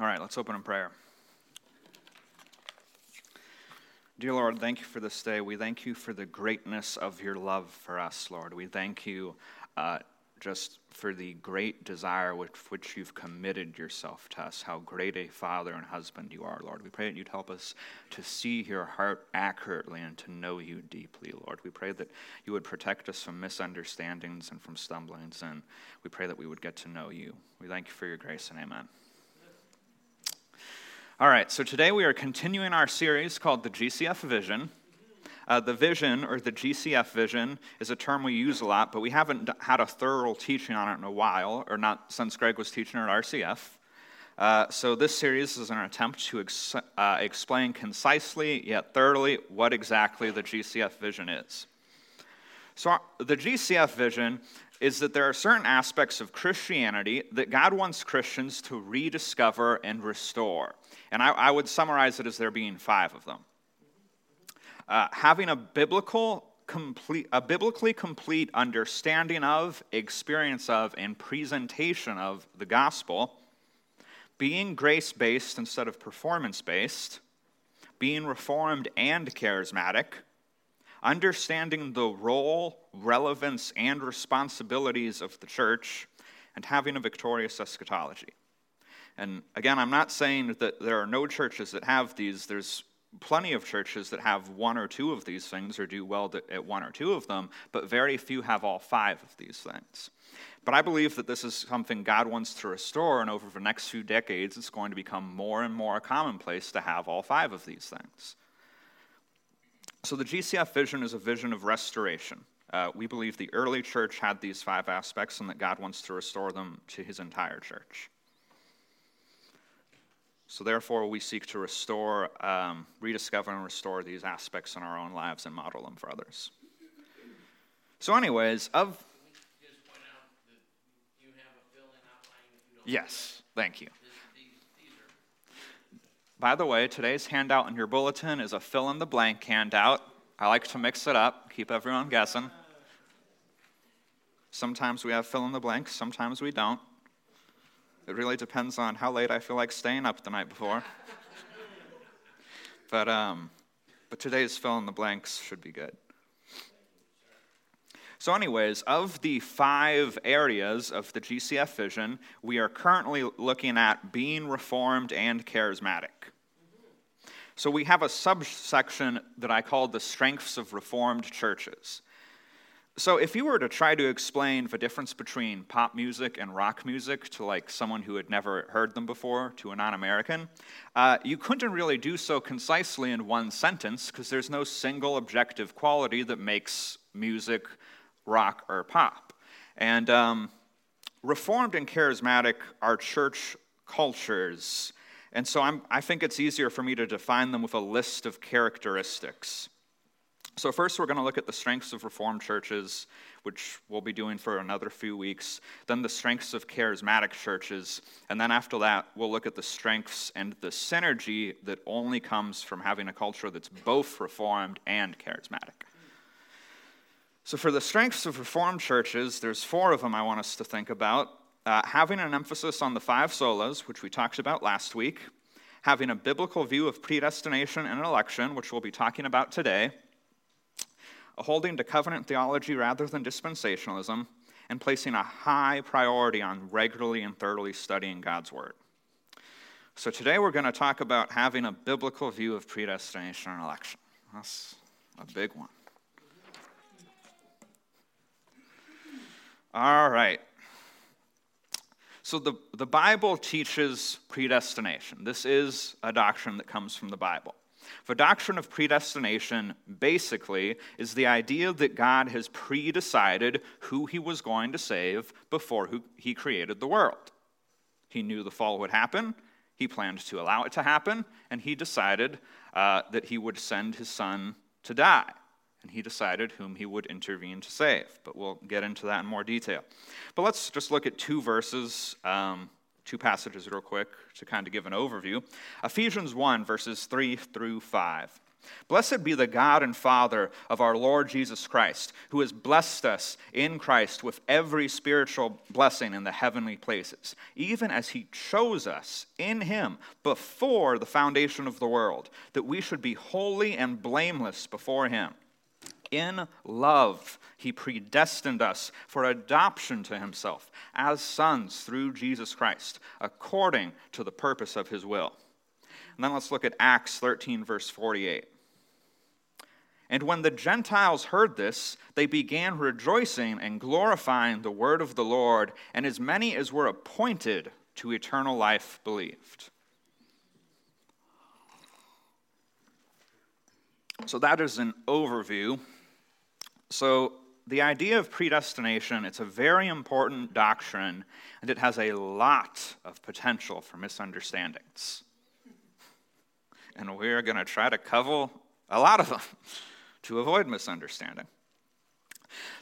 All right, let's open in prayer. Dear Lord, thank you for this day. We thank you for the greatness of your love for us, Lord. We thank you uh, just for the great desire with which you've committed yourself to us, how great a father and husband you are, Lord. We pray that you'd help us to see your heart accurately and to know you deeply, Lord. We pray that you would protect us from misunderstandings and from stumblings, and we pray that we would get to know you. We thank you for your grace and amen. All right, so today we are continuing our series called the GCF Vision. Uh, the vision, or the GCF vision, is a term we use a lot, but we haven't had a thorough teaching on it in a while, or not since Greg was teaching at RCF. Uh, so this series is an attempt to ex- uh, explain concisely yet thoroughly what exactly the GCF vision is. So our, the GCF vision is that there are certain aspects of Christianity that God wants Christians to rediscover and restore. And I, I would summarize it as there being five of them. Uh, having a biblical complete, a biblically complete understanding of, experience of, and presentation of the gospel, being grace based instead of performance based, being reformed and charismatic, understanding the role, relevance, and responsibilities of the church, and having a victorious eschatology. And again, I'm not saying that there are no churches that have these. There's plenty of churches that have one or two of these things or do well at one or two of them, but very few have all five of these things. But I believe that this is something God wants to restore, and over the next few decades, it's going to become more and more commonplace to have all five of these things. So, the GCF vision is a vision of restoration. Uh, we believe the early church had these five aspects and that God wants to restore them to his entire church. So, therefore, we seek to restore, um, rediscover, and restore these aspects in our own lives and model them for others. So, anyways, of. Yes, thank you. By the way, today's handout in your bulletin is a fill in the blank handout. I like to mix it up, keep everyone guessing. Sometimes we have fill in the blanks, sometimes we don't. It really depends on how late I feel like staying up the night before. but, um, but today's fill in the blanks should be good. So, anyways, of the five areas of the GCF vision, we are currently looking at being reformed and charismatic. So, we have a subsection that I call the strengths of reformed churches. So, if you were to try to explain the difference between pop music and rock music to like someone who had never heard them before, to a non-American, uh, you couldn't really do so concisely in one sentence because there's no single objective quality that makes music rock or pop. And um, Reformed and charismatic are church cultures, and so I'm, I think it's easier for me to define them with a list of characteristics. So, first, we're going to look at the strengths of Reformed churches, which we'll be doing for another few weeks. Then, the strengths of charismatic churches. And then, after that, we'll look at the strengths and the synergy that only comes from having a culture that's both Reformed and charismatic. So, for the strengths of Reformed churches, there's four of them I want us to think about. Uh, having an emphasis on the five solas, which we talked about last week, having a biblical view of predestination and election, which we'll be talking about today holding to covenant theology rather than dispensationalism, and placing a high priority on regularly and thoroughly studying God's Word. So today we're going to talk about having a biblical view of predestination and election. That's a big one. All right. So the, the Bible teaches predestination. This is a doctrine that comes from the Bible. The doctrine of predestination basically is the idea that God has pre-decided who he was going to save before he created the world. He knew the fall would happen, he planned to allow it to happen, and he decided uh, that he would send his son to die. And he decided whom he would intervene to save. But we'll get into that in more detail. But let's just look at two verses um, two passages real quick to kind of give an overview. Ephesians 1, verses 3 through 5. Blessed be the God and Father of our Lord Jesus Christ, who has blessed us in Christ with every spiritual blessing in the heavenly places, even as he chose us in him before the foundation of the world, that we should be holy and blameless before him. In love, he predestined us for adoption to himself as sons through Jesus Christ, according to the purpose of his will. And then let's look at Acts 13, verse 48. And when the Gentiles heard this, they began rejoicing and glorifying the word of the Lord, and as many as were appointed to eternal life believed. So that is an overview. So the idea of predestination, it's a very important doctrine, and it has a lot of potential for misunderstandings. And we're going to try to cover a lot of them to avoid misunderstanding.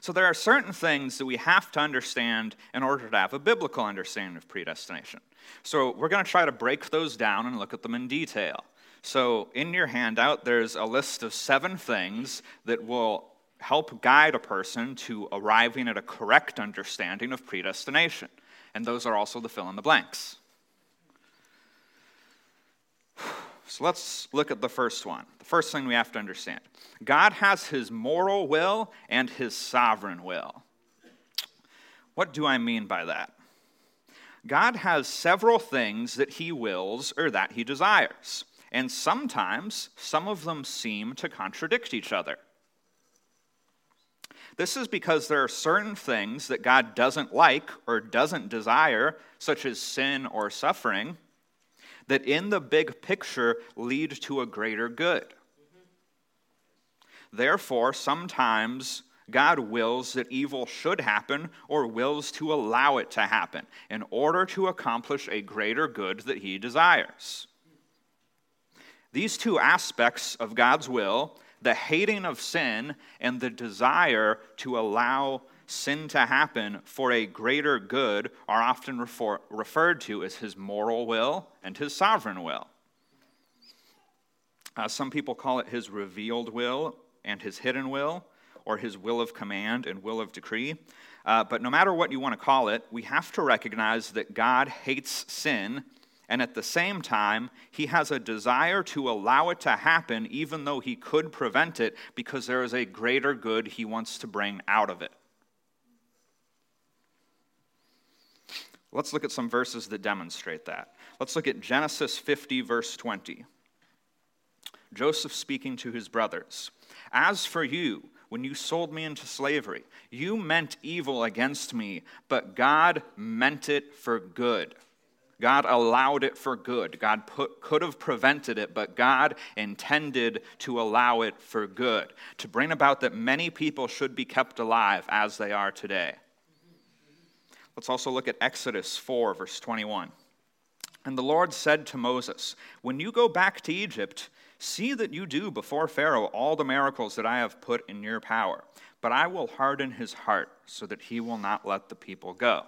So, there are certain things that we have to understand in order to have a biblical understanding of predestination. So, we're going to try to break those down and look at them in detail. So, in your handout, there's a list of seven things that will help guide a person to arriving at a correct understanding of predestination. And those are also the fill in the blanks. So let's look at the first one. The first thing we have to understand God has his moral will and his sovereign will. What do I mean by that? God has several things that he wills or that he desires, and sometimes some of them seem to contradict each other. This is because there are certain things that God doesn't like or doesn't desire, such as sin or suffering, that in the big picture lead to a greater good. Therefore, sometimes God wills that evil should happen or wills to allow it to happen in order to accomplish a greater good that he desires. These two aspects of God's will, the hating of sin and the desire to allow sin to happen for a greater good are often refer- referred to as his moral will and his sovereign will. Uh, some people call it his revealed will and his hidden will, or his will of command and will of decree. Uh, but no matter what you want to call it, we have to recognize that God hates sin, and at the same time, he has a desire to allow it to happen, even though he could prevent it, because there is a greater good he wants to bring out of it. Let's look at some verses that demonstrate that. Let's look at Genesis 50, verse 20. Joseph speaking to his brothers As for you, when you sold me into slavery, you meant evil against me, but God meant it for good. God allowed it for good. God put, could have prevented it, but God intended to allow it for good, to bring about that many people should be kept alive as they are today. Let's also look at Exodus 4, verse 21. And the Lord said to Moses, When you go back to Egypt, see that you do before Pharaoh all the miracles that I have put in your power. But I will harden his heart so that he will not let the people go.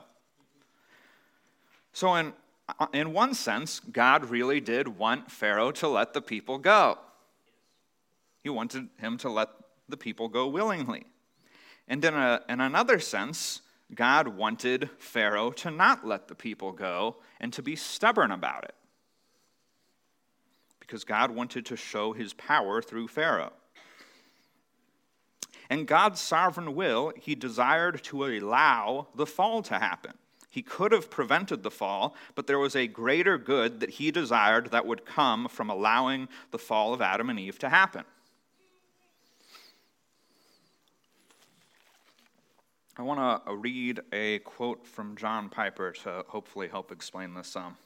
So, in, Uh, in one sense, God really did want Pharaoh to let the people go. He wanted him to let the people go willingly. And in, a, in another sense, God wanted Pharaoh to not let the people go and to be stubborn about it. Because God wanted to show his power through Pharaoh. And God's sovereign will, he desired to allow the fall to happen. He could have prevented the fall, but there was a greater good that he desired that would come from allowing the fall of Adam and Eve to happen. I want to read a quote from John Piper to hopefully help explain this some.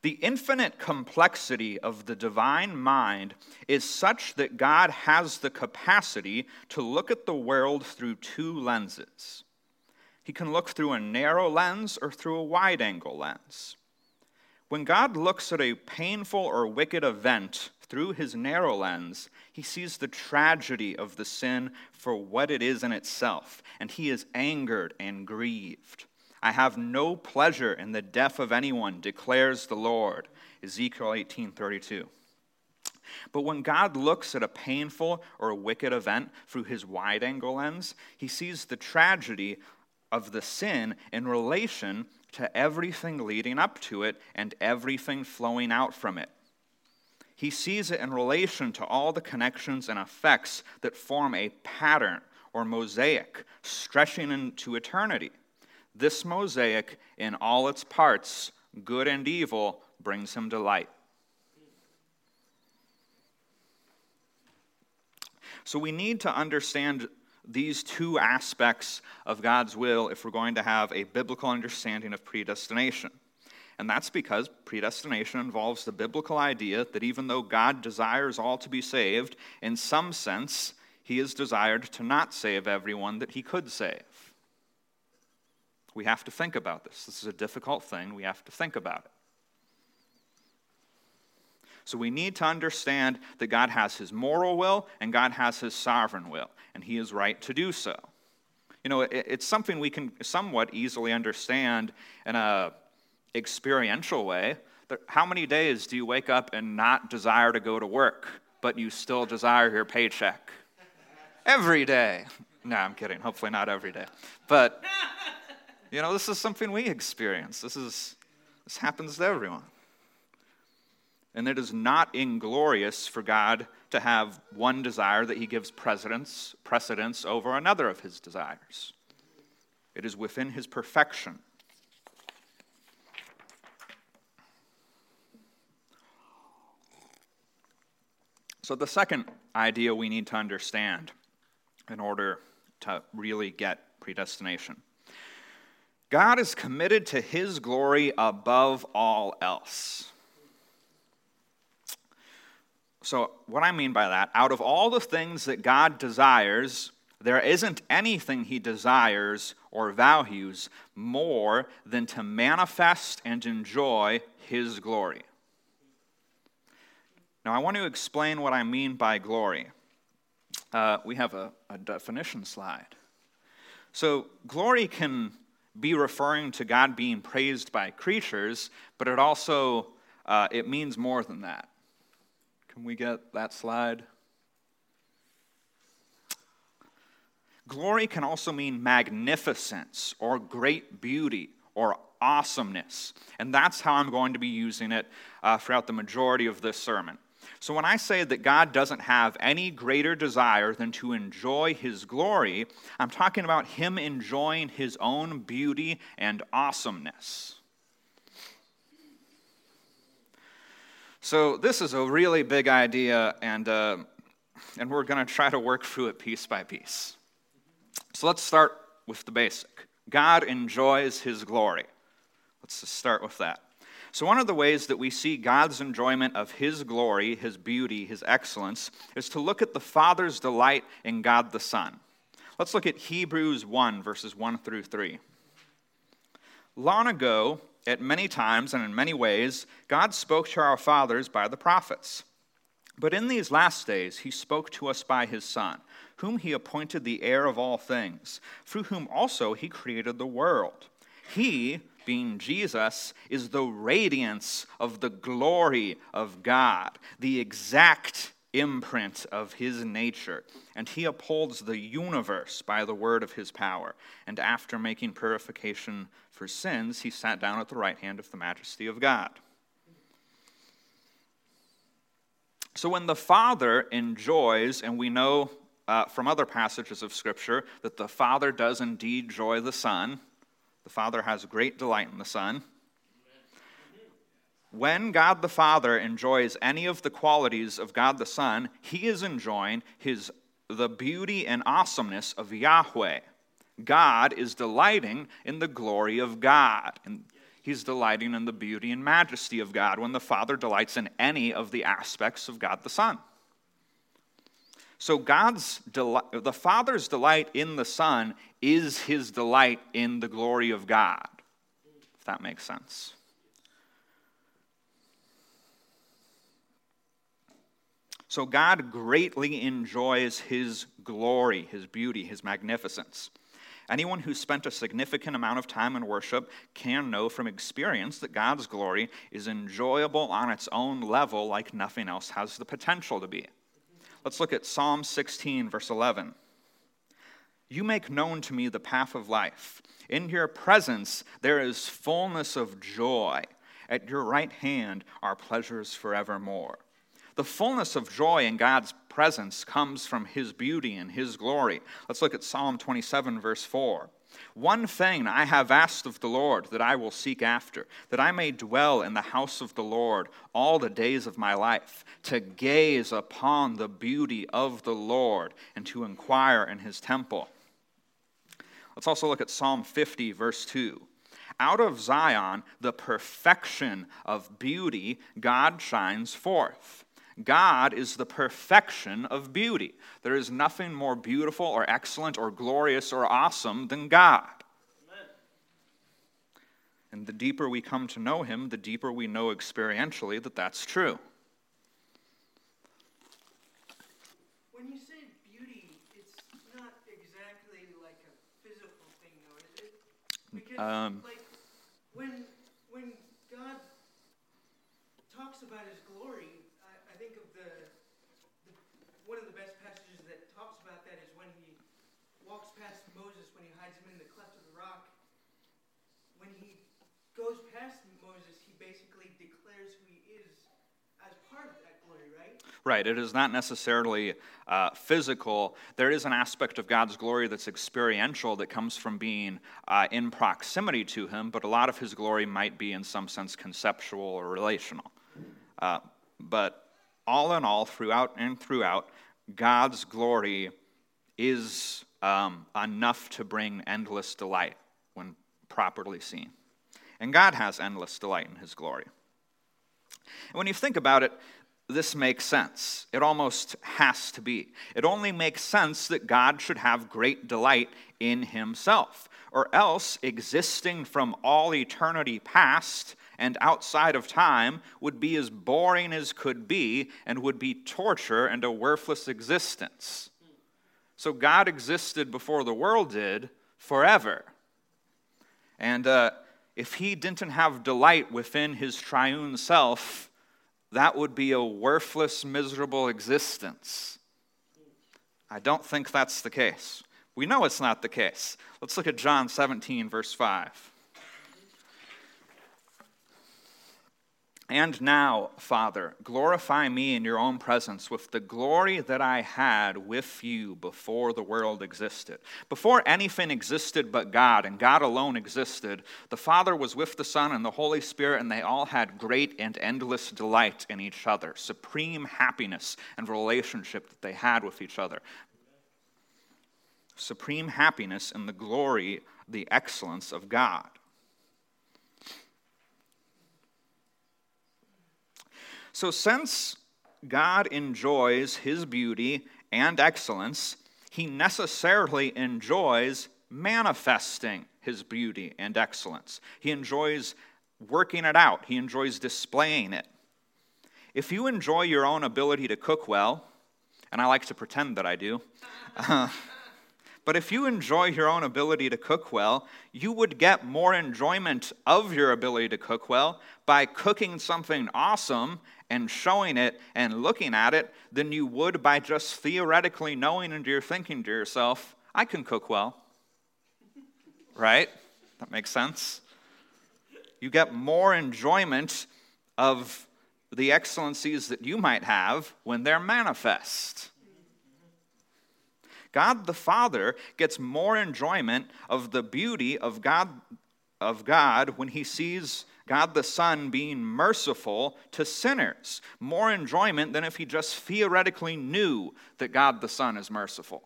The infinite complexity of the divine mind is such that God has the capacity to look at the world through two lenses. He can look through a narrow lens or through a wide angle lens. When God looks at a painful or wicked event through his narrow lens, he sees the tragedy of the sin for what it is in itself, and he is angered and grieved. I have no pleasure in the death of anyone, declares the Lord. Ezekiel 18:32. But when God looks at a painful or a wicked event through his wide angle lens, he sees the tragedy of the sin in relation to everything leading up to it and everything flowing out from it. He sees it in relation to all the connections and effects that form a pattern or mosaic stretching into eternity. This mosaic, in all its parts, good and evil, brings him delight. So we need to understand these two aspects of God's will if we're going to have a biblical understanding of predestination. And that's because predestination involves the biblical idea that even though God desires all to be saved, in some sense, he is desired to not save everyone that he could save. We have to think about this. This is a difficult thing. We have to think about it. So we need to understand that God has his moral will and God has his sovereign will, and he is right to do so. You know, it's something we can somewhat easily understand in a experiential way. How many days do you wake up and not desire to go to work, but you still desire your paycheck? Every day. No, I'm kidding. Hopefully not every day. But you know, this is something we experience. This is this happens to everyone. And it is not inglorious for God to have one desire that he gives precedence, precedence over another of his desires. It is within his perfection. So, the second idea we need to understand in order to really get predestination God is committed to his glory above all else. So, what I mean by that, out of all the things that God desires, there isn't anything he desires or values more than to manifest and enjoy his glory. Now, I want to explain what I mean by glory. Uh, we have a, a definition slide. So, glory can be referring to God being praised by creatures, but it also uh, it means more than that. Can we get that slide? Glory can also mean magnificence or great beauty or awesomeness. And that's how I'm going to be using it uh, throughout the majority of this sermon. So, when I say that God doesn't have any greater desire than to enjoy his glory, I'm talking about him enjoying his own beauty and awesomeness. So, this is a really big idea, and, uh, and we're going to try to work through it piece by piece. So, let's start with the basic God enjoys his glory. Let's just start with that. So, one of the ways that we see God's enjoyment of his glory, his beauty, his excellence, is to look at the Father's delight in God the Son. Let's look at Hebrews 1, verses 1 through 3. Long ago, at many times and in many ways, God spoke to our fathers by the prophets. But in these last days, he spoke to us by his Son, whom he appointed the heir of all things, through whom also he created the world. He, being Jesus, is the radiance of the glory of God, the exact imprint of his nature, and he upholds the universe by the word of his power. And after making purification for sins, he sat down at the right hand of the majesty of God. So when the Father enjoys, and we know uh, from other passages of Scripture that the Father does indeed joy the Son, the Father has great delight in the Son. When God the Father enjoys any of the qualities of God the Son, he is enjoying his, the beauty and awesomeness of Yahweh. God is delighting in the glory of God. And he's delighting in the beauty and majesty of God when the Father delights in any of the aspects of God the Son. So God's the Father's delight in the Son is his delight in the glory of God. If that makes sense. So God greatly enjoys his glory, his beauty, his magnificence. Anyone who spent a significant amount of time in worship can know from experience that God's glory is enjoyable on its own level, like nothing else has the potential to be. Let's look at Psalm 16, verse 11. You make known to me the path of life. In your presence there is fullness of joy. At your right hand are pleasures forevermore. The fullness of joy in God's presence comes from his beauty and his glory. Let's look at Psalm 27, verse 4. One thing I have asked of the Lord that I will seek after, that I may dwell in the house of the Lord all the days of my life, to gaze upon the beauty of the Lord and to inquire in his temple. Let's also look at Psalm 50, verse 2. Out of Zion, the perfection of beauty, God shines forth. God is the perfection of beauty. There is nothing more beautiful or excellent or glorious or awesome than God. Amen. And the deeper we come to know Him, the deeper we know experientially that that's true. When you say beauty, it's not exactly like a physical thing, though, is it? Because, um, like when when God talks about His glory, I, I think of the, the, one of the best passages that talks about that is when He walks past Moses when He hides him in the cleft of the rock. When He goes past Moses, He basically declares who He is as part of that glory, right? It is not necessarily uh, physical. There is an aspect of God's glory that's experiential that comes from being uh, in proximity to Him, but a lot of His glory might be, in some sense, conceptual or relational. Uh, but all in all, throughout and throughout, God's glory is um, enough to bring endless delight when properly seen. And God has endless delight in His glory. And when you think about it, this makes sense. It almost has to be. It only makes sense that God should have great delight in himself, or else existing from all eternity past and outside of time would be as boring as could be and would be torture and a worthless existence. So God existed before the world did forever. And uh, if he didn't have delight within his triune self, that would be a worthless, miserable existence. I don't think that's the case. We know it's not the case. Let's look at John 17, verse 5. And now, Father, glorify me in your own presence with the glory that I had with you before the world existed. Before anything existed but God, and God alone existed, the Father was with the Son and the Holy Spirit, and they all had great and endless delight in each other, supreme happiness and relationship that they had with each other. Supreme happiness in the glory, the excellence of God. So, since God enjoys his beauty and excellence, he necessarily enjoys manifesting his beauty and excellence. He enjoys working it out, he enjoys displaying it. If you enjoy your own ability to cook well, and I like to pretend that I do, uh, but if you enjoy your own ability to cook well, you would get more enjoyment of your ability to cook well by cooking something awesome and showing it and looking at it than you would by just theoretically knowing and you're thinking to yourself, I can cook well. right? That makes sense. You get more enjoyment of the excellencies that you might have when they're manifest. God the Father gets more enjoyment of the beauty of God of God when he sees God the Son being merciful to sinners. More enjoyment than if he just theoretically knew that God the Son is merciful.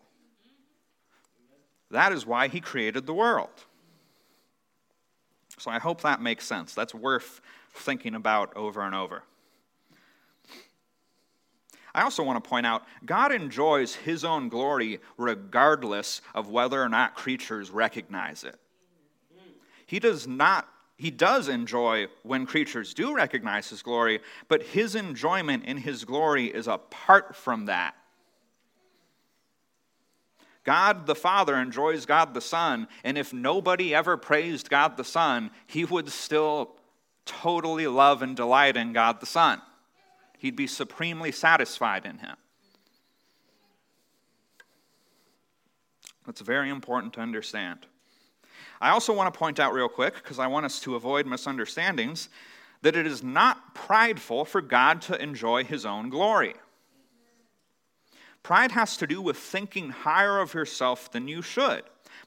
That is why he created the world. So I hope that makes sense. That's worth thinking about over and over. I also want to point out God enjoys his own glory regardless of whether or not creatures recognize it. He does not he does enjoy when creatures do recognize his glory, but his enjoyment in his glory is apart from that. God the Father enjoys God the Son, and if nobody ever praised God the Son, he would still totally love and delight in God the Son. He'd be supremely satisfied in him. That's very important to understand. I also want to point out, real quick, because I want us to avoid misunderstandings, that it is not prideful for God to enjoy his own glory. Pride has to do with thinking higher of yourself than you should.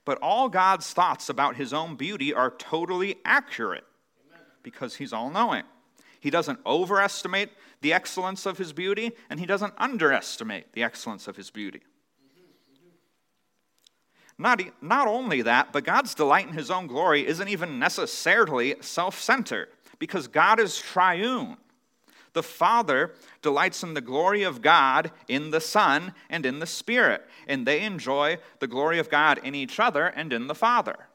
But all God's thoughts about his own beauty are totally accurate because he's all knowing. He doesn't overestimate the excellence of his beauty, and he doesn't underestimate the excellence of his beauty. Not, not only that, but God's delight in his own glory isn't even necessarily self centered because God is triune. The Father delights in the glory of God in the Son and in the Spirit, and they enjoy the glory of God in each other and in the Father.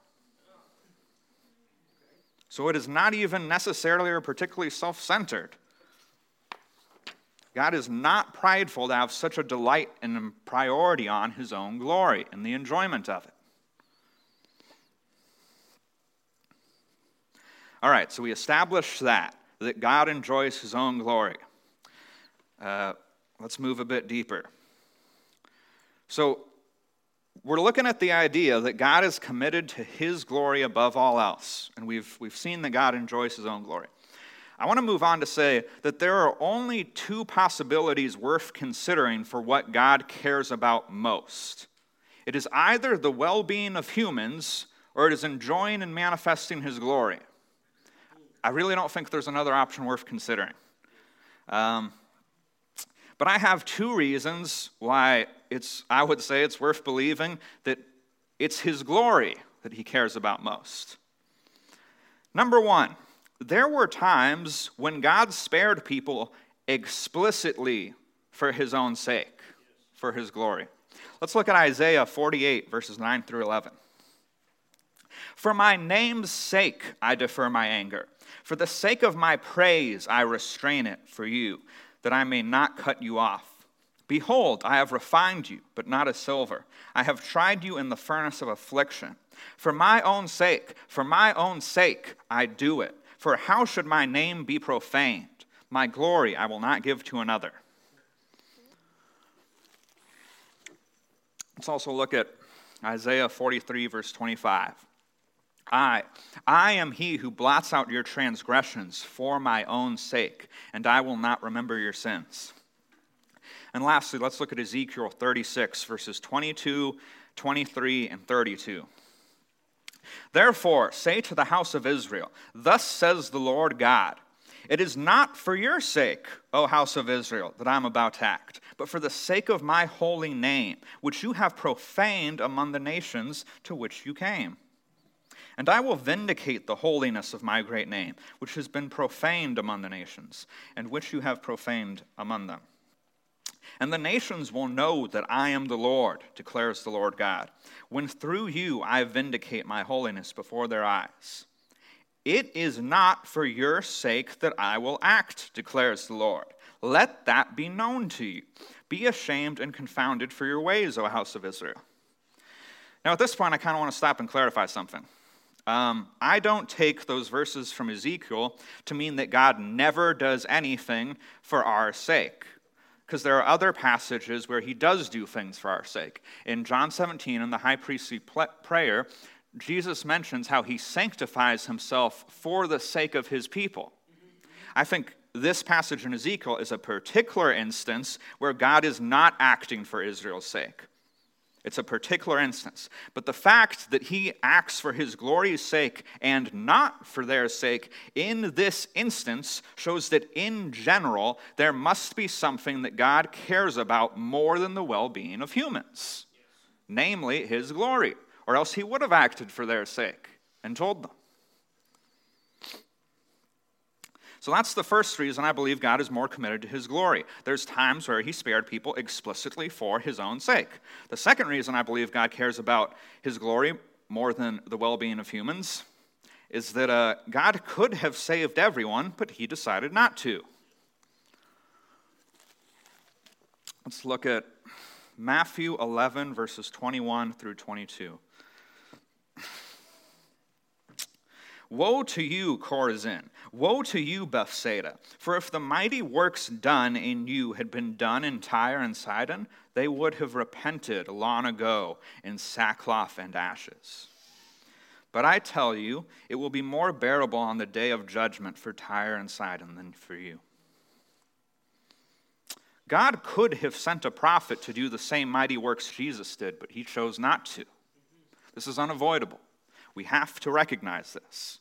So it is not even necessarily or particularly self centered. God is not prideful to have such a delight and priority on his own glory and the enjoyment of it. All right, so we established that, that God enjoys his own glory. Uh, let's move a bit deeper. So, we're looking at the idea that God is committed to his glory above all else. And we've, we've seen that God enjoys his own glory. I want to move on to say that there are only two possibilities worth considering for what God cares about most. It is either the well being of humans or it is enjoying and manifesting his glory. I really don't think there's another option worth considering. Um, but I have two reasons why it's, I would say it's worth believing that it's his glory that he cares about most. Number one, there were times when God spared people explicitly for his own sake, for his glory. Let's look at Isaiah 48, verses 9 through 11. For my name's sake, I defer my anger. For the sake of my praise, I restrain it for you, that I may not cut you off. Behold, I have refined you, but not as silver. I have tried you in the furnace of affliction. For my own sake, for my own sake, I do it. For how should my name be profaned? My glory I will not give to another. Let's also look at Isaiah 43, verse 25. I, I am he who blots out your transgressions for my own sake, and I will not remember your sins. And lastly, let's look at Ezekiel 36, verses 22, 23, and 32. Therefore, say to the house of Israel, Thus says the Lord God, It is not for your sake, O house of Israel, that I am about to act, but for the sake of my holy name, which you have profaned among the nations to which you came. And I will vindicate the holiness of my great name, which has been profaned among the nations, and which you have profaned among them. And the nations will know that I am the Lord, declares the Lord God, when through you I vindicate my holiness before their eyes. It is not for your sake that I will act, declares the Lord. Let that be known to you. Be ashamed and confounded for your ways, O house of Israel. Now, at this point, I kind of want to stop and clarify something. Um, I don't take those verses from Ezekiel to mean that God never does anything for our sake because there are other passages where he does do things for our sake. In John 17, in the high priestly prayer, Jesus mentions how he sanctifies himself for the sake of his people. I think this passage in Ezekiel is a particular instance where God is not acting for Israel's sake. It's a particular instance. But the fact that he acts for his glory's sake and not for their sake in this instance shows that in general, there must be something that God cares about more than the well being of humans, namely his glory, or else he would have acted for their sake and told them. So that's the first reason I believe God is more committed to his glory. There's times where he spared people explicitly for his own sake. The second reason I believe God cares about his glory more than the well being of humans is that uh, God could have saved everyone, but he decided not to. Let's look at Matthew 11, verses 21 through 22. Woe to you, Chorazin! Woe to you, Bethsaida! For if the mighty works done in you had been done in Tyre and Sidon, they would have repented long ago in sackcloth and ashes. But I tell you, it will be more bearable on the day of judgment for Tyre and Sidon than for you. God could have sent a prophet to do the same mighty works Jesus did, but he chose not to. This is unavoidable. We have to recognize this.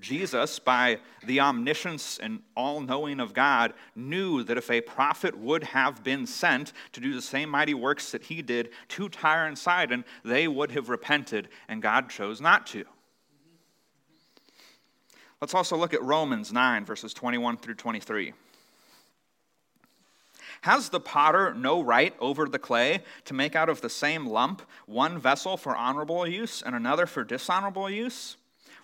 Jesus, by the omniscience and all knowing of God, knew that if a prophet would have been sent to do the same mighty works that he did to Tyre and Sidon, they would have repented, and God chose not to. Let's also look at Romans 9, verses 21 through 23. Has the potter no right over the clay to make out of the same lump one vessel for honorable use and another for dishonorable use?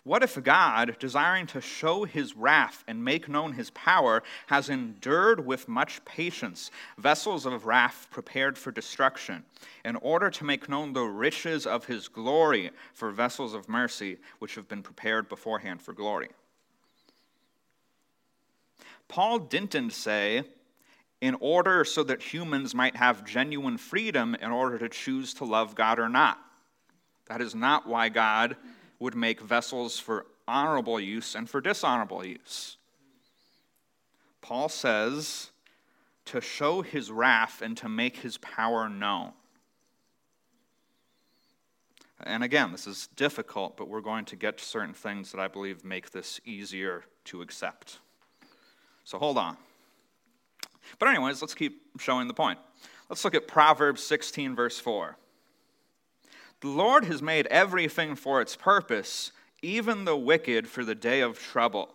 What if God, desiring to show his wrath and make known his power, has endured with much patience vessels of wrath prepared for destruction, in order to make known the riches of his glory for vessels of mercy, which have been prepared beforehand for glory? Paul didn't say, in order so that humans might have genuine freedom in order to choose to love God or not. That is not why God would make vessels for honorable use and for dishonorable use. Paul says to show his wrath and to make his power known. And again, this is difficult, but we're going to get to certain things that I believe make this easier to accept. So hold on. But, anyways, let's keep showing the point. Let's look at Proverbs 16, verse 4. The Lord has made everything for its purpose, even the wicked for the day of trouble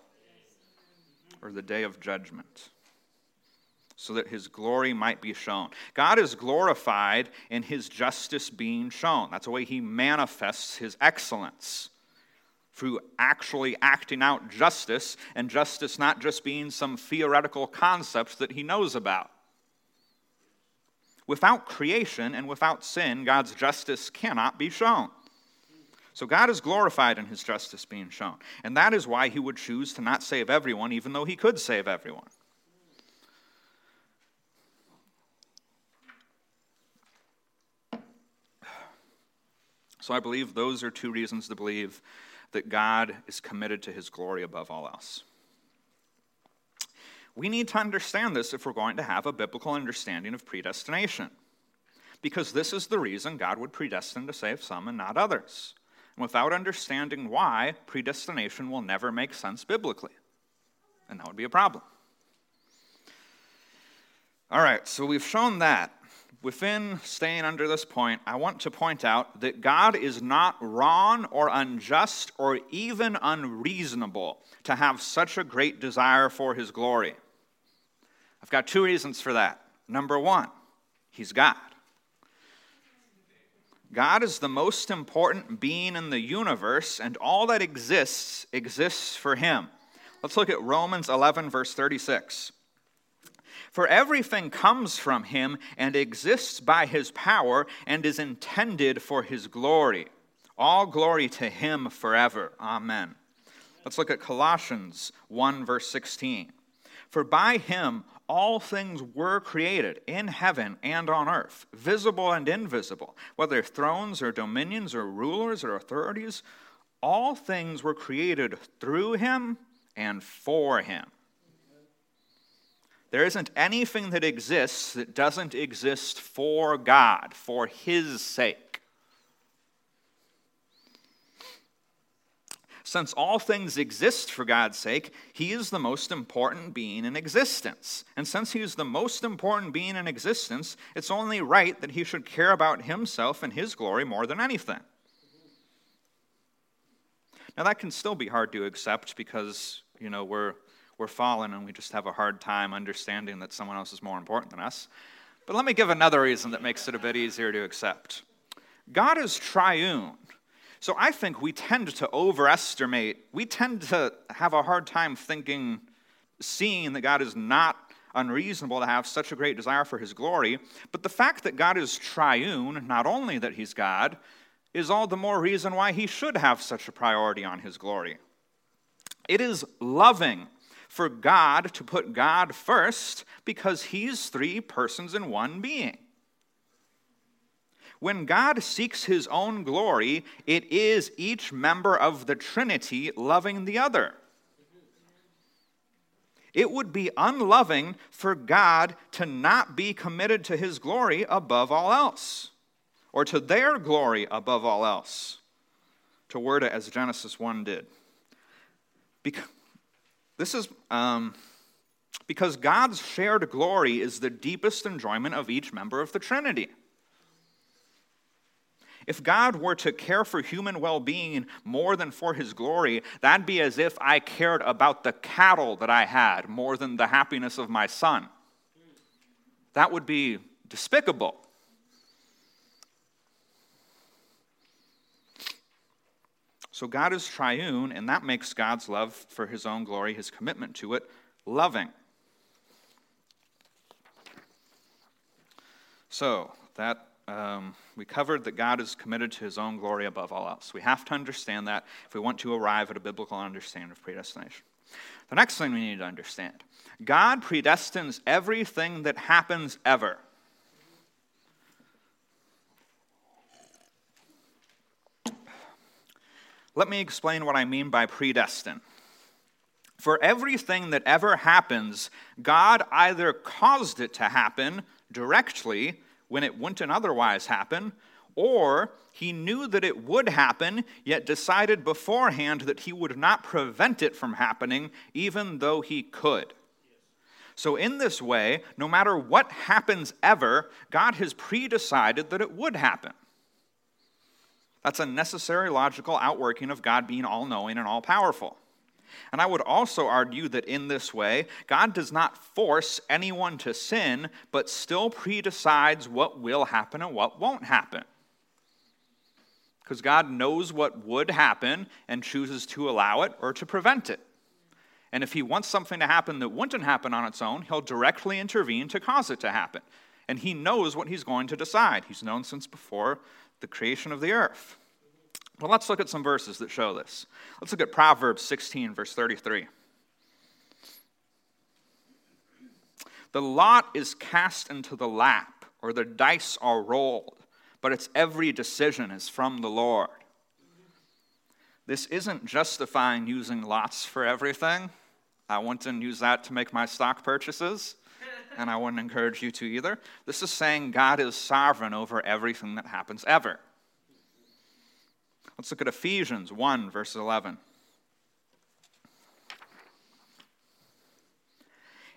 or the day of judgment, so that his glory might be shown. God is glorified in his justice being shown. That's the way he manifests his excellence through actually acting out justice, and justice not just being some theoretical concept that he knows about. Without creation and without sin, God's justice cannot be shown. So God is glorified in his justice being shown. And that is why he would choose to not save everyone, even though he could save everyone. So I believe those are two reasons to believe that God is committed to his glory above all else. We need to understand this if we're going to have a biblical understanding of predestination. Because this is the reason God would predestine to save some and not others. And without understanding why, predestination will never make sense biblically. And that would be a problem. All right, so we've shown that. Within staying under this point, I want to point out that God is not wrong or unjust or even unreasonable to have such a great desire for his glory. I've got two reasons for that. Number one, he's God. God is the most important being in the universe, and all that exists exists for him. Let's look at Romans 11, verse 36. For everything comes from him and exists by his power and is intended for his glory. All glory to him forever. Amen. Let's look at Colossians 1, verse 16. For by him all things were created in heaven and on earth, visible and invisible, whether thrones or dominions or rulers or authorities, all things were created through him and for him. There isn't anything that exists that doesn't exist for God, for his sake. Since all things exist for God's sake, he is the most important being in existence. And since he is the most important being in existence, it's only right that he should care about himself and his glory more than anything. Now, that can still be hard to accept because, you know, we're, we're fallen and we just have a hard time understanding that someone else is more important than us. But let me give another reason that makes it a bit easier to accept God is triune. So I think we tend to overestimate, we tend to have a hard time thinking, seeing that God is not unreasonable to have such a great desire for his glory, but the fact that God is triune, not only that he's God, is all the more reason why he should have such a priority on his glory. It is loving for God to put God first because he's three persons in one being. When God seeks his own glory, it is each member of the Trinity loving the other. It would be unloving for God to not be committed to his glory above all else, or to their glory above all else, to word it as Genesis 1 did. Because, this is um, because God's shared glory is the deepest enjoyment of each member of the Trinity. If God were to care for human well being more than for his glory, that'd be as if I cared about the cattle that I had more than the happiness of my son. That would be despicable. So God is triune, and that makes God's love for his own glory, his commitment to it, loving. So, that um, we covered that God is committed to his own glory above all else. We have to understand that if we want to arrive at a biblical understanding of predestination. The next thing we need to understand God predestines everything that happens ever. Let me explain what I mean by predestined. For everything that ever happens, God either caused it to happen directly when it wouldn't otherwise happen, or he knew that it would happen, yet decided beforehand that he would not prevent it from happening, even though he could. So, in this way, no matter what happens ever, God has pre decided that it would happen. That's a necessary logical outworking of God being all knowing and all powerful. And I would also argue that in this way, God does not force anyone to sin, but still predecides what will happen and what won't happen. Because God knows what would happen and chooses to allow it or to prevent it. And if He wants something to happen that wouldn't happen on its own, He'll directly intervene to cause it to happen. And He knows what He's going to decide. He's known since before the creation of the earth. Well, let's look at some verses that show this. Let's look at Proverbs 16, verse 33. The lot is cast into the lap, or the dice are rolled, but its every decision is from the Lord. This isn't justifying using lots for everything. I wouldn't use that to make my stock purchases, and I wouldn't encourage you to either. This is saying God is sovereign over everything that happens ever. Let's look at Ephesians 1, verse 11.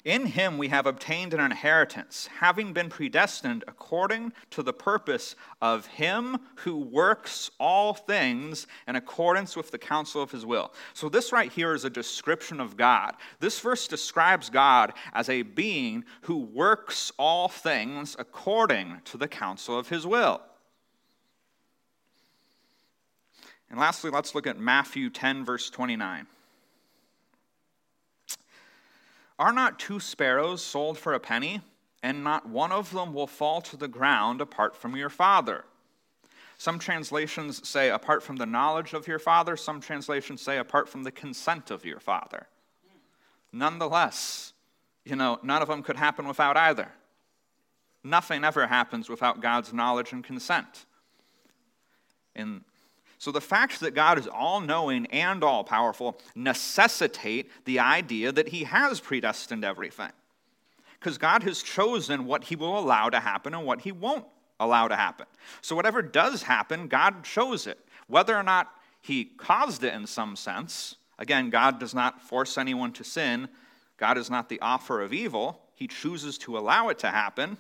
In him we have obtained an inheritance, having been predestined according to the purpose of him who works all things in accordance with the counsel of his will. So, this right here is a description of God. This verse describes God as a being who works all things according to the counsel of his will. And lastly, let's look at Matthew 10, verse 29. Are not two sparrows sold for a penny, and not one of them will fall to the ground apart from your Father? Some translations say apart from the knowledge of your Father, some translations say apart from the consent of your Father. Nonetheless, you know, none of them could happen without either. Nothing ever happens without God's knowledge and consent. In so the fact that God is all knowing and all powerful necessitate the idea that he has predestined everything. Because God has chosen what he will allow to happen and what he won't allow to happen. So whatever does happen, God chose it. Whether or not he caused it in some sense, again, God does not force anyone to sin. God is not the offer of evil. He chooses to allow it to happen.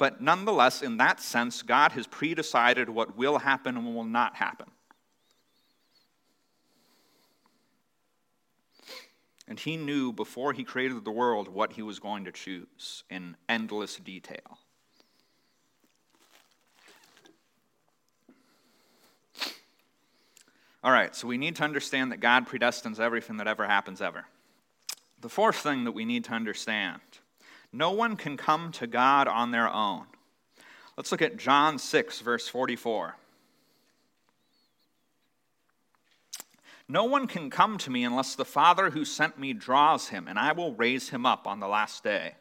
But nonetheless, in that sense, God has predecided what will happen and what will not happen. And he knew before he created the world what he was going to choose in endless detail. All right, so we need to understand that God predestines everything that ever happens ever. The fourth thing that we need to understand no one can come to God on their own. Let's look at John 6, verse 44. No one can come to me unless the Father who sent me draws him, and I will raise him up on the last day.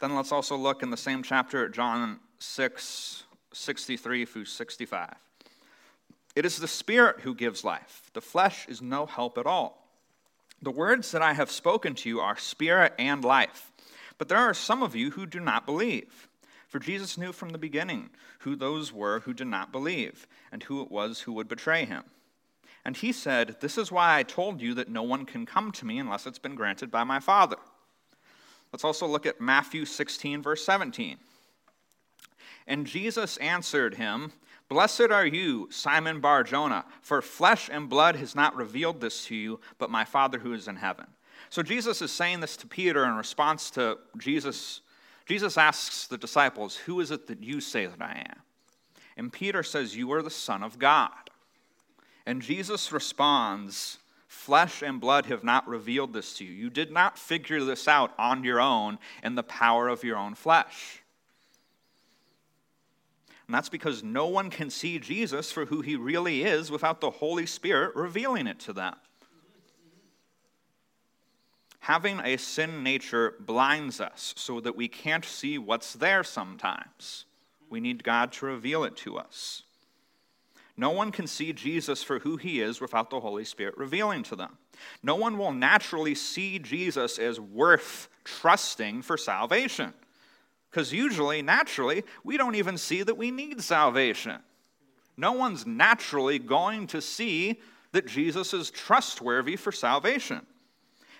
Then let's also look in the same chapter at John 6, 63 through 65. It is the Spirit who gives life, the flesh is no help at all. The words that I have spoken to you are spirit and life. But there are some of you who do not believe. For Jesus knew from the beginning who those were who did not believe, and who it was who would betray him. And he said, This is why I told you that no one can come to me unless it's been granted by my Father. Let's also look at Matthew 16, verse 17. And Jesus answered him, Blessed are you, Simon Bar Jonah, for flesh and blood has not revealed this to you, but my Father who is in heaven. So Jesus is saying this to Peter in response to Jesus. Jesus asks the disciples, Who is it that you say that I am? And Peter says, You are the Son of God. And Jesus responds, Flesh and blood have not revealed this to you. You did not figure this out on your own in the power of your own flesh. And that's because no one can see Jesus for who he really is without the Holy Spirit revealing it to them. Having a sin nature blinds us so that we can't see what's there sometimes. We need God to reveal it to us. No one can see Jesus for who he is without the Holy Spirit revealing to them. No one will naturally see Jesus as worth trusting for salvation. Because usually, naturally, we don't even see that we need salvation. No one's naturally going to see that Jesus is trustworthy for salvation.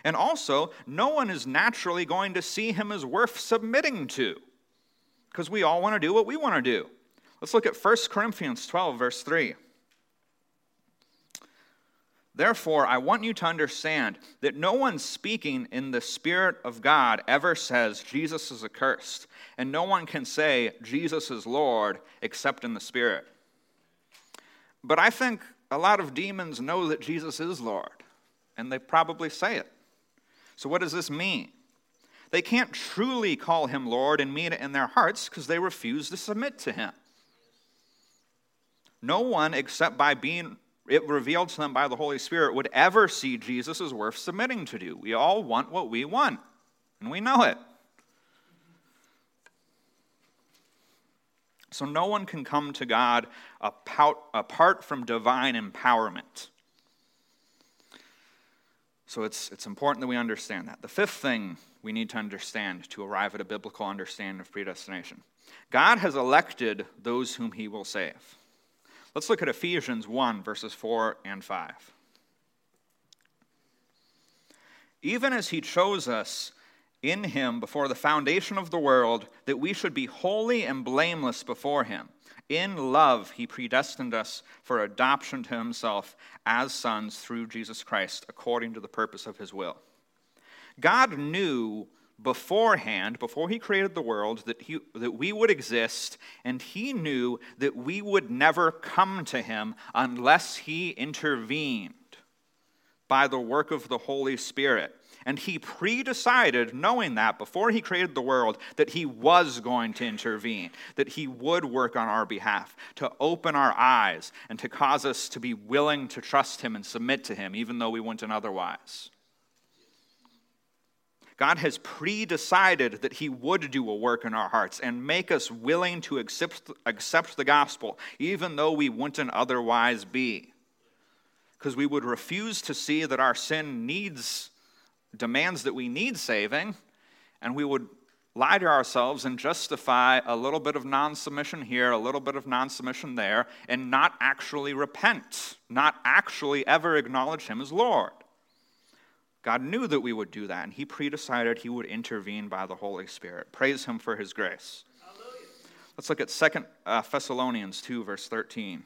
And also, no one is naturally going to see him as worth submitting to. Because we all want to do what we want to do. Let's look at 1 Corinthians 12, verse 3. Therefore, I want you to understand that no one speaking in the Spirit of God ever says Jesus is accursed, and no one can say Jesus is Lord except in the Spirit. But I think a lot of demons know that Jesus is Lord, and they probably say it. So, what does this mean? They can't truly call him Lord and mean it in their hearts because they refuse to submit to him. No one, except by being it revealed to them by the Holy Spirit, would ever see Jesus as worth submitting to do. We all want what we want, and we know it. So no one can come to God apart from divine empowerment. So it's, it's important that we understand that. The fifth thing we need to understand to arrive at a biblical understanding of predestination God has elected those whom he will save. Let's look at Ephesians 1, verses 4 and 5. Even as he chose us in him before the foundation of the world, that we should be holy and blameless before him. In love, he predestined us for adoption to himself as sons through Jesus Christ, according to the purpose of his will. God knew beforehand, before he created the world, that, he, that we would exist, and he knew that we would never come to him unless he intervened by the work of the Holy Spirit. And he pre-decided, knowing that before he created the world, that he was going to intervene, that he would work on our behalf, to open our eyes, and to cause us to be willing to trust him and submit to him, even though we wouldn't otherwise. God has pre decided that He would do a work in our hearts and make us willing to accept, accept the gospel, even though we wouldn't otherwise be. Because we would refuse to see that our sin needs, demands that we need saving, and we would lie to ourselves and justify a little bit of non submission here, a little bit of non submission there, and not actually repent, not actually ever acknowledge Him as Lord. God knew that we would do that, and He predecided He would intervene by the Holy Spirit. Praise Him for His grace. Hallelujah. Let's look at 2 uh, Thessalonians 2, verse 13.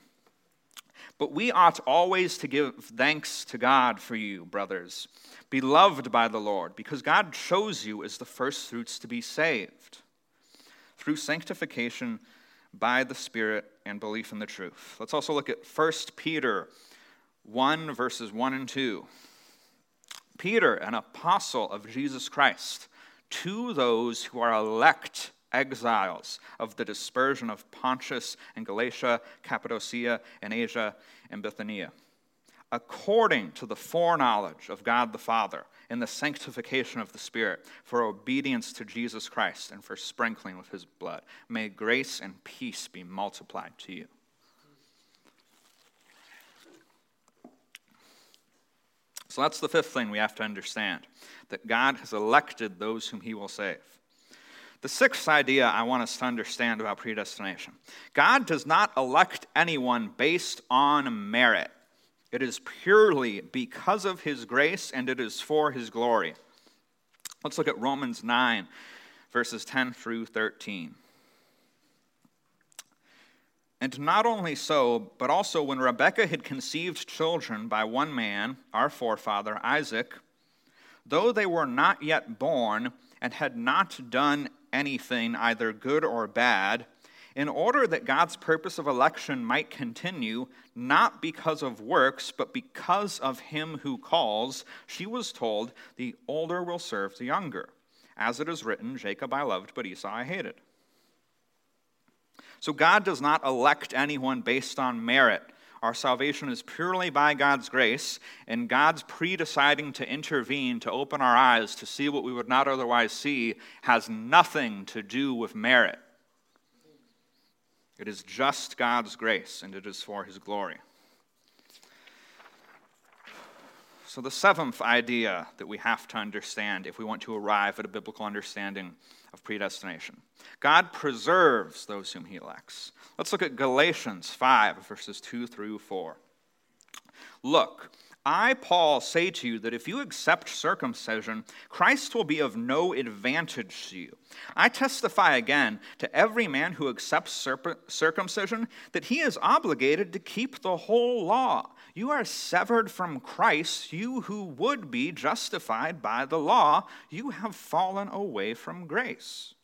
But we ought always to give thanks to God for you, brothers, beloved by the Lord, because God chose you as the firstfruits to be saved through sanctification by the Spirit and belief in the truth. Let's also look at 1 Peter 1, verses 1 and 2. Peter, an apostle of Jesus Christ, to those who are elect exiles of the dispersion of Pontus and Galatia, Cappadocia, and Asia and Bithynia, according to the foreknowledge of God the Father and the sanctification of the Spirit, for obedience to Jesus Christ and for sprinkling with his blood. May grace and peace be multiplied to you. So that's the fifth thing we have to understand that God has elected those whom he will save. The sixth idea I want us to understand about predestination God does not elect anyone based on merit. It is purely because of his grace and it is for his glory. Let's look at Romans 9, verses 10 through 13. And not only so, but also when Rebekah had conceived children by one man, our forefather Isaac, though they were not yet born and had not done anything, either good or bad, in order that God's purpose of election might continue, not because of works, but because of him who calls, she was told, The older will serve the younger. As it is written, Jacob I loved, but Esau I hated. So God does not elect anyone based on merit. Our salvation is purely by God's grace, and God's pre-deciding to intervene to open our eyes to see what we would not otherwise see has nothing to do with merit. It is just God's grace, and it is for his glory. So, the seventh idea that we have to understand if we want to arrive at a biblical understanding of predestination God preserves those whom he elects. Let's look at Galatians 5, verses 2 through 4. Look, I, Paul, say to you that if you accept circumcision, Christ will be of no advantage to you. I testify again to every man who accepts circumcision that he is obligated to keep the whole law. You are severed from Christ, you who would be justified by the law. You have fallen away from grace.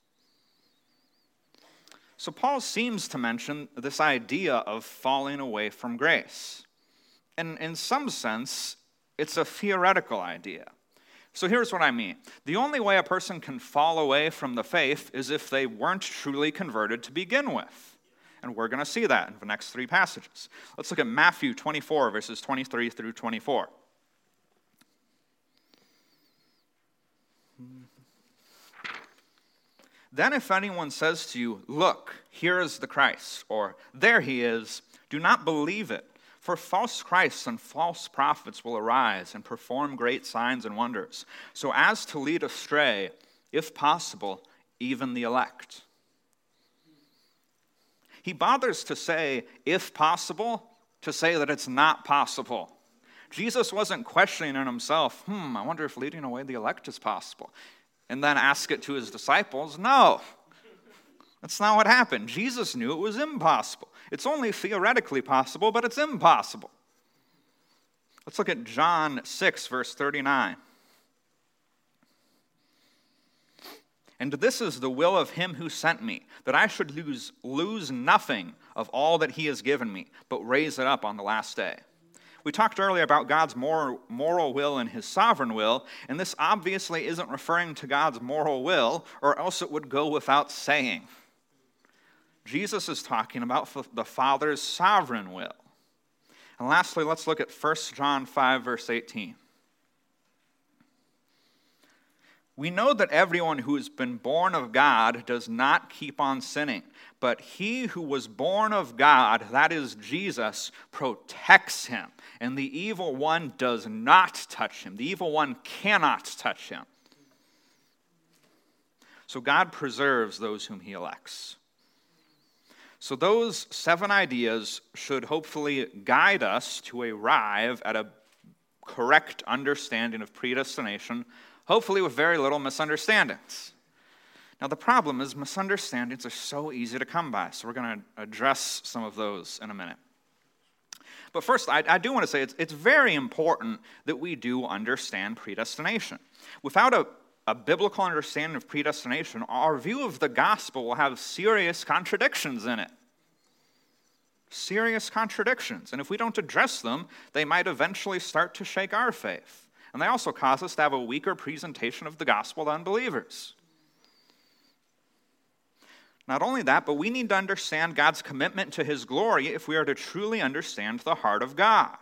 So, Paul seems to mention this idea of falling away from grace. And in some sense, it's a theoretical idea. So here's what I mean the only way a person can fall away from the faith is if they weren't truly converted to begin with. And we're going to see that in the next three passages. Let's look at Matthew 24, verses 23 through 24. Then, if anyone says to you, Look, here is the Christ, or There he is, do not believe it. For false Christs and false prophets will arise and perform great signs and wonders, so as to lead astray, if possible, even the elect. He bothers to say, if possible, to say that it's not possible. Jesus wasn't questioning in himself, hmm, I wonder if leading away the elect is possible. And then ask it to his disciples. No, that's not what happened. Jesus knew it was impossible. It's only theoretically possible, but it's impossible. Let's look at John 6, verse 39. And this is the will of him who sent me, that I should lose, lose nothing of all that he has given me, but raise it up on the last day. We talked earlier about God's moral, moral will and his sovereign will, and this obviously isn't referring to God's moral will, or else it would go without saying. Jesus is talking about the Father's sovereign will. And lastly, let's look at 1 John 5, verse 18. We know that everyone who has been born of God does not keep on sinning, but he who was born of God, that is Jesus, protects him, and the evil one does not touch him. The evil one cannot touch him. So God preserves those whom he elects. So, those seven ideas should hopefully guide us to arrive at a correct understanding of predestination, hopefully with very little misunderstandings. Now, the problem is misunderstandings are so easy to come by, so we're going to address some of those in a minute. But first, I, I do want to say it's, it's very important that we do understand predestination. Without a, a biblical understanding of predestination, our view of the gospel will have serious contradictions in it. Serious contradictions. And if we don't address them, they might eventually start to shake our faith. And they also cause us to have a weaker presentation of the gospel to unbelievers. Not only that, but we need to understand God's commitment to his glory if we are to truly understand the heart of God.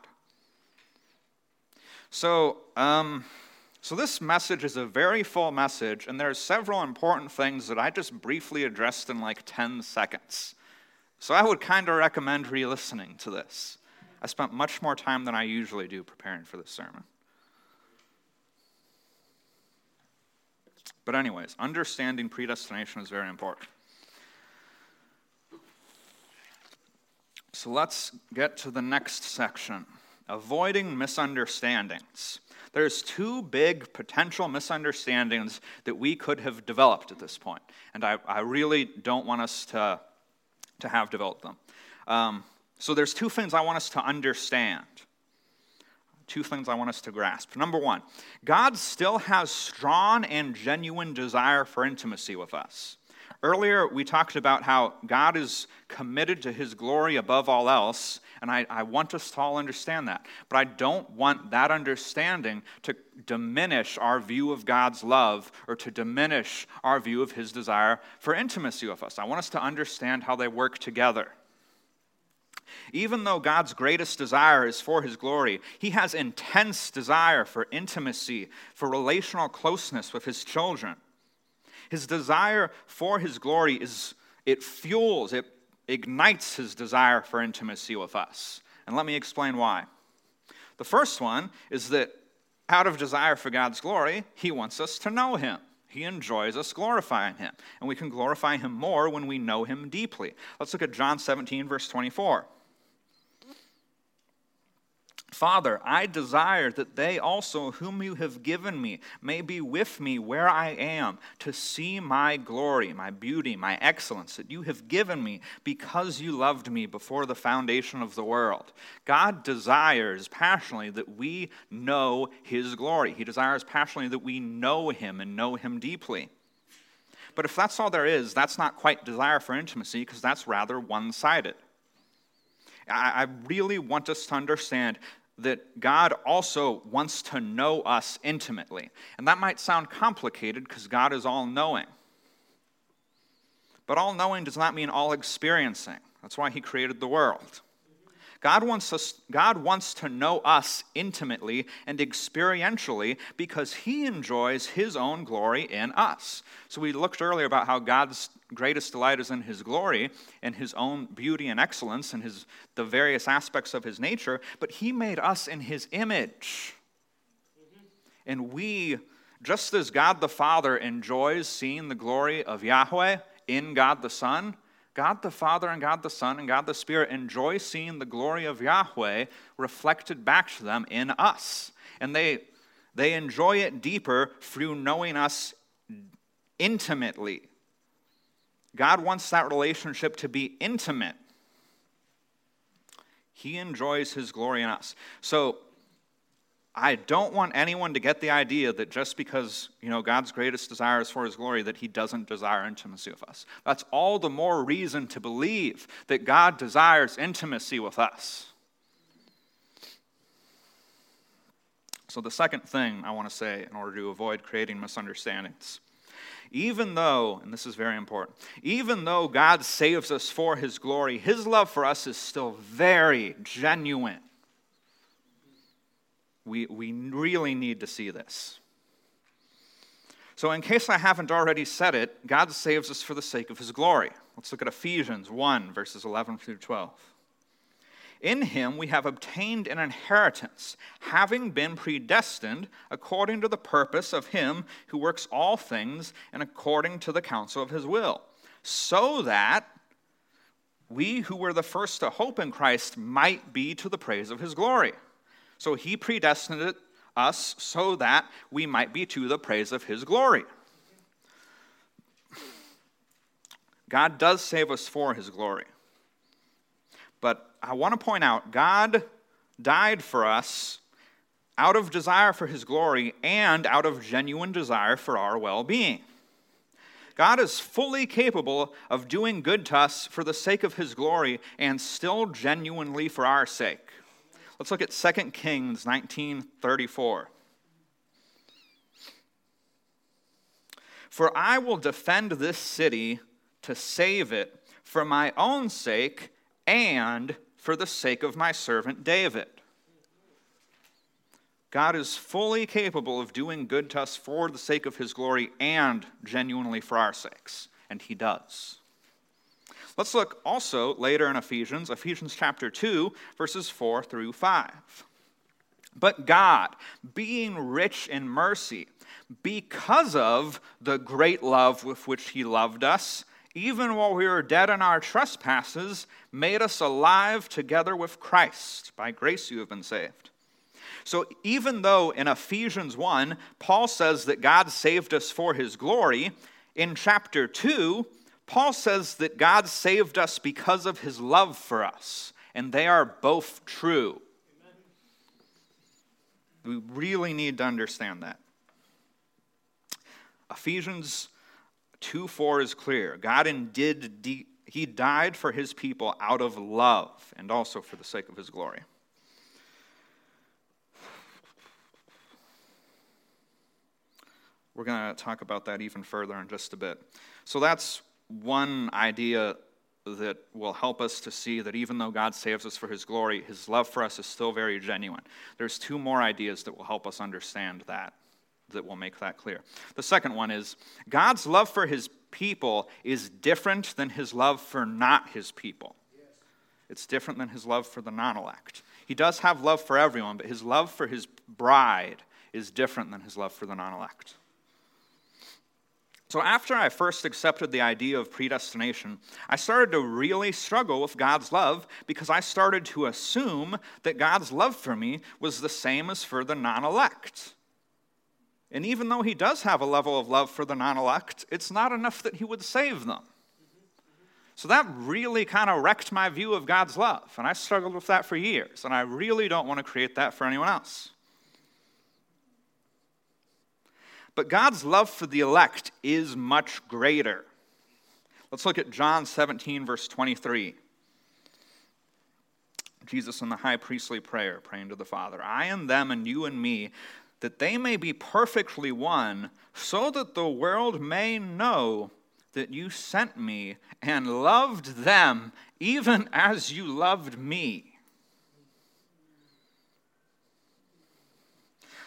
So, um, so this message is a very full message, and there are several important things that I just briefly addressed in like 10 seconds. So I would kind of recommend re listening to this. I spent much more time than I usually do preparing for this sermon. But, anyways, understanding predestination is very important. So let's get to the next section avoiding misunderstandings. There's two big potential misunderstandings that we could have developed at this point, and I, I really don't want us to, to have developed them. Um, so there's two things I want us to understand. Two things I want us to grasp. Number one, God still has strong and genuine desire for intimacy with us. Earlier, we talked about how God is committed to his glory above all else, and I, I, want us to all understand that. But I don't want that understanding to diminish our view of God's love or to diminish our view of his desire for intimacy with us. I want us to understand how they work together. Even though God's greatest desire is for his glory, he has intense desire for intimacy, for relational closeness with his children. His desire for his glory is, it fuels, it ignites his desire for intimacy with us. And let me explain why. The first one is that out of desire for God's glory, he wants us to know him. He enjoys us glorifying him. And we can glorify him more when we know him deeply. Let's look at John 17, verse 24. Father, I desire that they also, whom you have given me, may be with me where I am, to see my glory, my beauty, my excellence that you have given me because you loved me before the foundation of the world. God desires passionately that we know his glory. He desires passionately that we know him and know him deeply. But if that's all there is, that's not quite desire for intimacy because that's rather one sided. I really want us to understand that God also wants to know us intimately. And that might sound complicated because God is all knowing. But all knowing does not mean all experiencing. That's why He created the world. God wants, us, God wants to know us intimately and experientially because he enjoys his own glory in us. So we looked earlier about how God's greatest delight is in his glory and his own beauty and excellence and his, the various aspects of his nature, but he made us in his image. And we, just as God the Father enjoys seeing the glory of Yahweh in God the Son, God the Father and God the Son and God the Spirit enjoy seeing the glory of Yahweh reflected back to them in us. And they, they enjoy it deeper through knowing us intimately. God wants that relationship to be intimate. He enjoys his glory in us. So I don't want anyone to get the idea that just because, you know, God's greatest desire is for his glory that he doesn't desire intimacy with us. That's all the more reason to believe that God desires intimacy with us. So the second thing I want to say in order to avoid creating misunderstandings even though, and this is very important, even though God saves us for his glory, his love for us is still very genuine. We, we really need to see this. So, in case I haven't already said it, God saves us for the sake of his glory. Let's look at Ephesians 1, verses 11 through 12. In him we have obtained an inheritance, having been predestined according to the purpose of him who works all things and according to the counsel of his will, so that we who were the first to hope in Christ might be to the praise of his glory. So he predestined us so that we might be to the praise of his glory. God does save us for his glory. But I want to point out God died for us out of desire for his glory and out of genuine desire for our well being. God is fully capable of doing good to us for the sake of his glory and still genuinely for our sake. Let's look at 2 Kings 19:34. For I will defend this city to save it for my own sake and for the sake of my servant David. God is fully capable of doing good to us for the sake of his glory and genuinely for our sakes, and he does. Let's look also later in Ephesians, Ephesians chapter 2, verses 4 through 5. But God, being rich in mercy, because of the great love with which He loved us, even while we were dead in our trespasses, made us alive together with Christ. By grace you have been saved. So, even though in Ephesians 1, Paul says that God saved us for his glory, in chapter 2, Paul says that God saved us because of his love for us, and they are both true. We really need to understand that. Ephesians 2 4 is clear. God indeed, de- he died for his people out of love and also for the sake of his glory. We're going to talk about that even further in just a bit. So that's one idea that will help us to see that even though God saves us for his glory, his love for us is still very genuine. There's two more ideas that will help us understand that, that will make that clear. The second one is God's love for his people is different than his love for not his people. It's different than his love for the non elect. He does have love for everyone, but his love for his bride is different than his love for the non elect. So, after I first accepted the idea of predestination, I started to really struggle with God's love because I started to assume that God's love for me was the same as for the non elect. And even though He does have a level of love for the non elect, it's not enough that He would save them. So that really kind of wrecked my view of God's love. And I struggled with that for years. And I really don't want to create that for anyone else. But God's love for the elect is much greater. Let's look at John 17, verse 23. Jesus in the high priestly prayer, praying to the Father I and them, and you and me, that they may be perfectly one, so that the world may know that you sent me and loved them even as you loved me.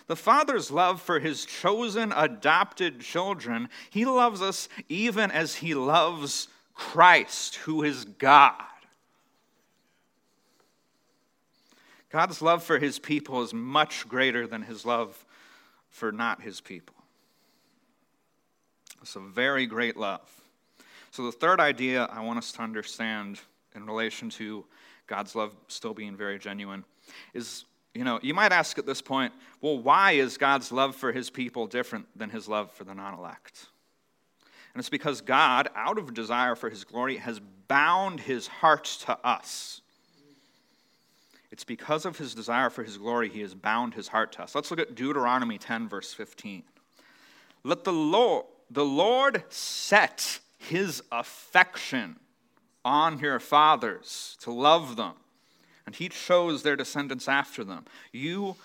The Father's love for his chosen adopted children, he loves us even as he loves Christ, who is God. God's love for his people is much greater than his love for not his people. It's a very great love. So, the third idea I want us to understand in relation to God's love still being very genuine is you know, you might ask at this point, well, why is God's love for his people different than his love for the non elect? And it's because God, out of desire for his glory, has bound his heart to us. It's because of his desire for his glory, he has bound his heart to us. Let's look at Deuteronomy 10, verse 15. Let the Lord, the Lord set his affection on your fathers to love them and he chose their descendants after them. You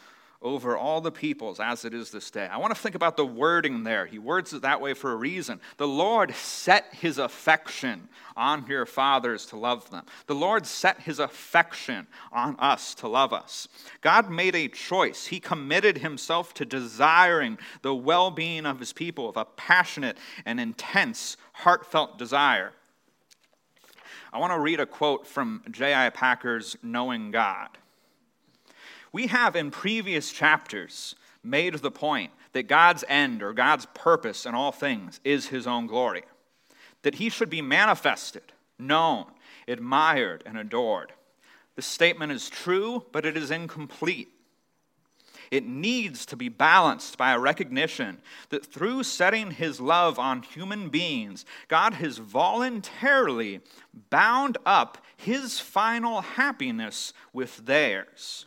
over all the peoples as it is this day. I want to think about the wording there. He words it that way for a reason. The Lord set his affection on your fathers to love them. The Lord set his affection on us to love us. God made a choice. He committed himself to desiring the well being of his people, with a passionate and intense, heartfelt desire. I want to read a quote from J.I. Packer's Knowing God. We have in previous chapters made the point that God's end or God's purpose in all things is his own glory, that he should be manifested, known, admired, and adored. This statement is true, but it is incomplete. It needs to be balanced by a recognition that through setting his love on human beings, God has voluntarily bound up his final happiness with theirs.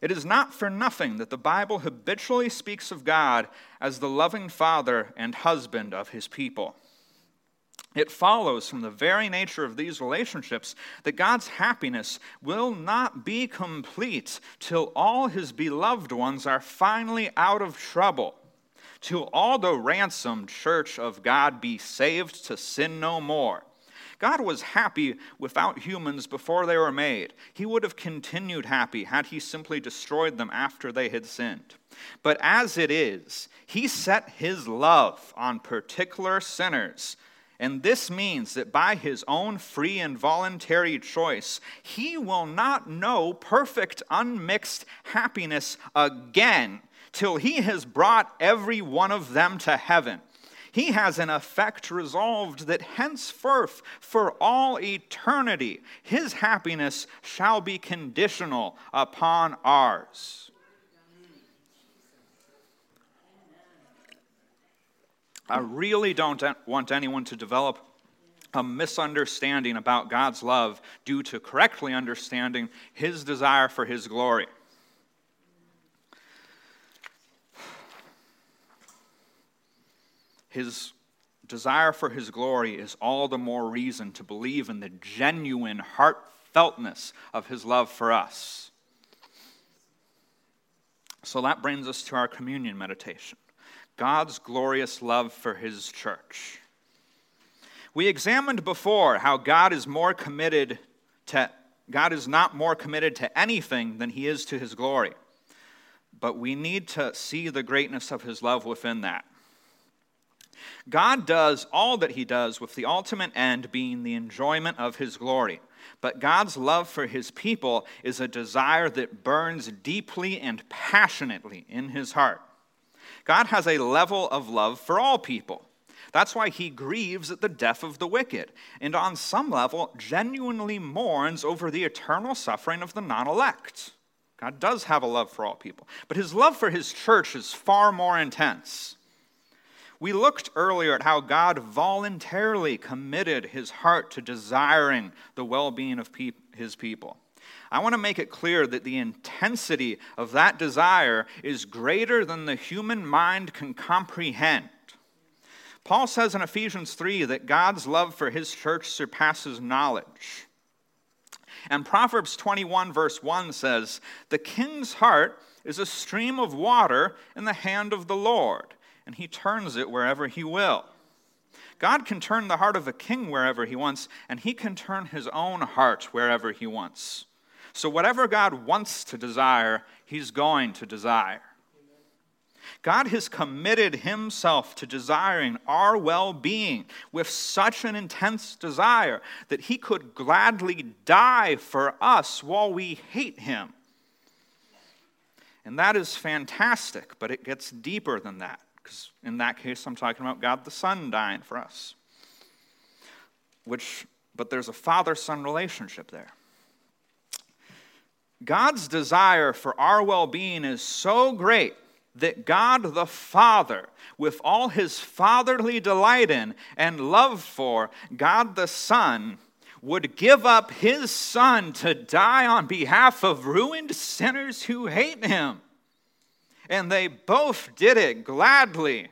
It is not for nothing that the Bible habitually speaks of God as the loving father and husband of his people. It follows from the very nature of these relationships that God's happiness will not be complete till all his beloved ones are finally out of trouble, till all the ransomed church of God be saved to sin no more. God was happy without humans before they were made. He would have continued happy had he simply destroyed them after they had sinned. But as it is, he set his love on particular sinners. And this means that by his own free and voluntary choice, he will not know perfect, unmixed happiness again till he has brought every one of them to heaven. He has in effect resolved that henceforth, for all eternity, his happiness shall be conditional upon ours. I really don't want anyone to develop a misunderstanding about God's love due to correctly understanding his desire for his glory. his desire for his glory is all the more reason to believe in the genuine heartfeltness of his love for us. So that brings us to our communion meditation God's glorious love for his church. We examined before how God is more committed to God is not more committed to anything than he is to his glory. But we need to see the greatness of his love within that. God does all that he does with the ultimate end being the enjoyment of his glory. But God's love for his people is a desire that burns deeply and passionately in his heart. God has a level of love for all people. That's why he grieves at the death of the wicked, and on some level, genuinely mourns over the eternal suffering of the non elect. God does have a love for all people, but his love for his church is far more intense. We looked earlier at how God voluntarily committed his heart to desiring the well being of pe- his people. I want to make it clear that the intensity of that desire is greater than the human mind can comprehend. Paul says in Ephesians 3 that God's love for his church surpasses knowledge. And Proverbs 21, verse 1 says, The king's heart is a stream of water in the hand of the Lord and he turns it wherever he will. God can turn the heart of a king wherever he wants, and he can turn his own heart wherever he wants. So, whatever God wants to desire, he's going to desire. God has committed himself to desiring our well being with such an intense desire that he could gladly die for us while we hate him. And that is fantastic, but it gets deeper than that because in that case, I'm talking about God the Son dying for us. Which, but there's a father son relationship there. God's desire for our well being is so great that God the Father, with all his fatherly delight in and love for God the Son, would give up his Son to die on behalf of ruined sinners who hate him. And they both did it gladly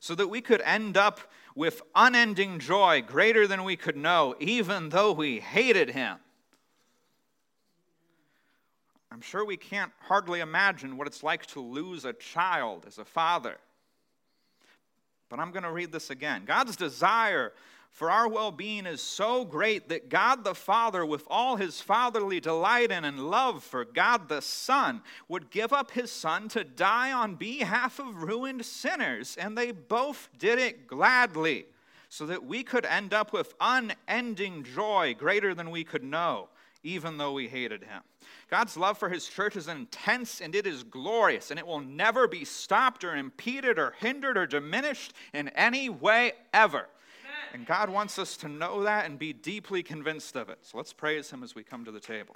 so that we could end up with unending joy greater than we could know, even though we hated him. I'm sure we can't hardly imagine what it's like to lose a child as a father. But I'm going to read this again. God's desire for our well being is so great that God the Father, with all his fatherly delight in and love for God the Son, would give up his Son to die on behalf of ruined sinners. And they both did it gladly, so that we could end up with unending joy greater than we could know, even though we hated him. God's love for his church is intense and it is glorious, and it will never be stopped or impeded or hindered or diminished in any way ever. And God wants us to know that and be deeply convinced of it. So let's praise Him as we come to the table.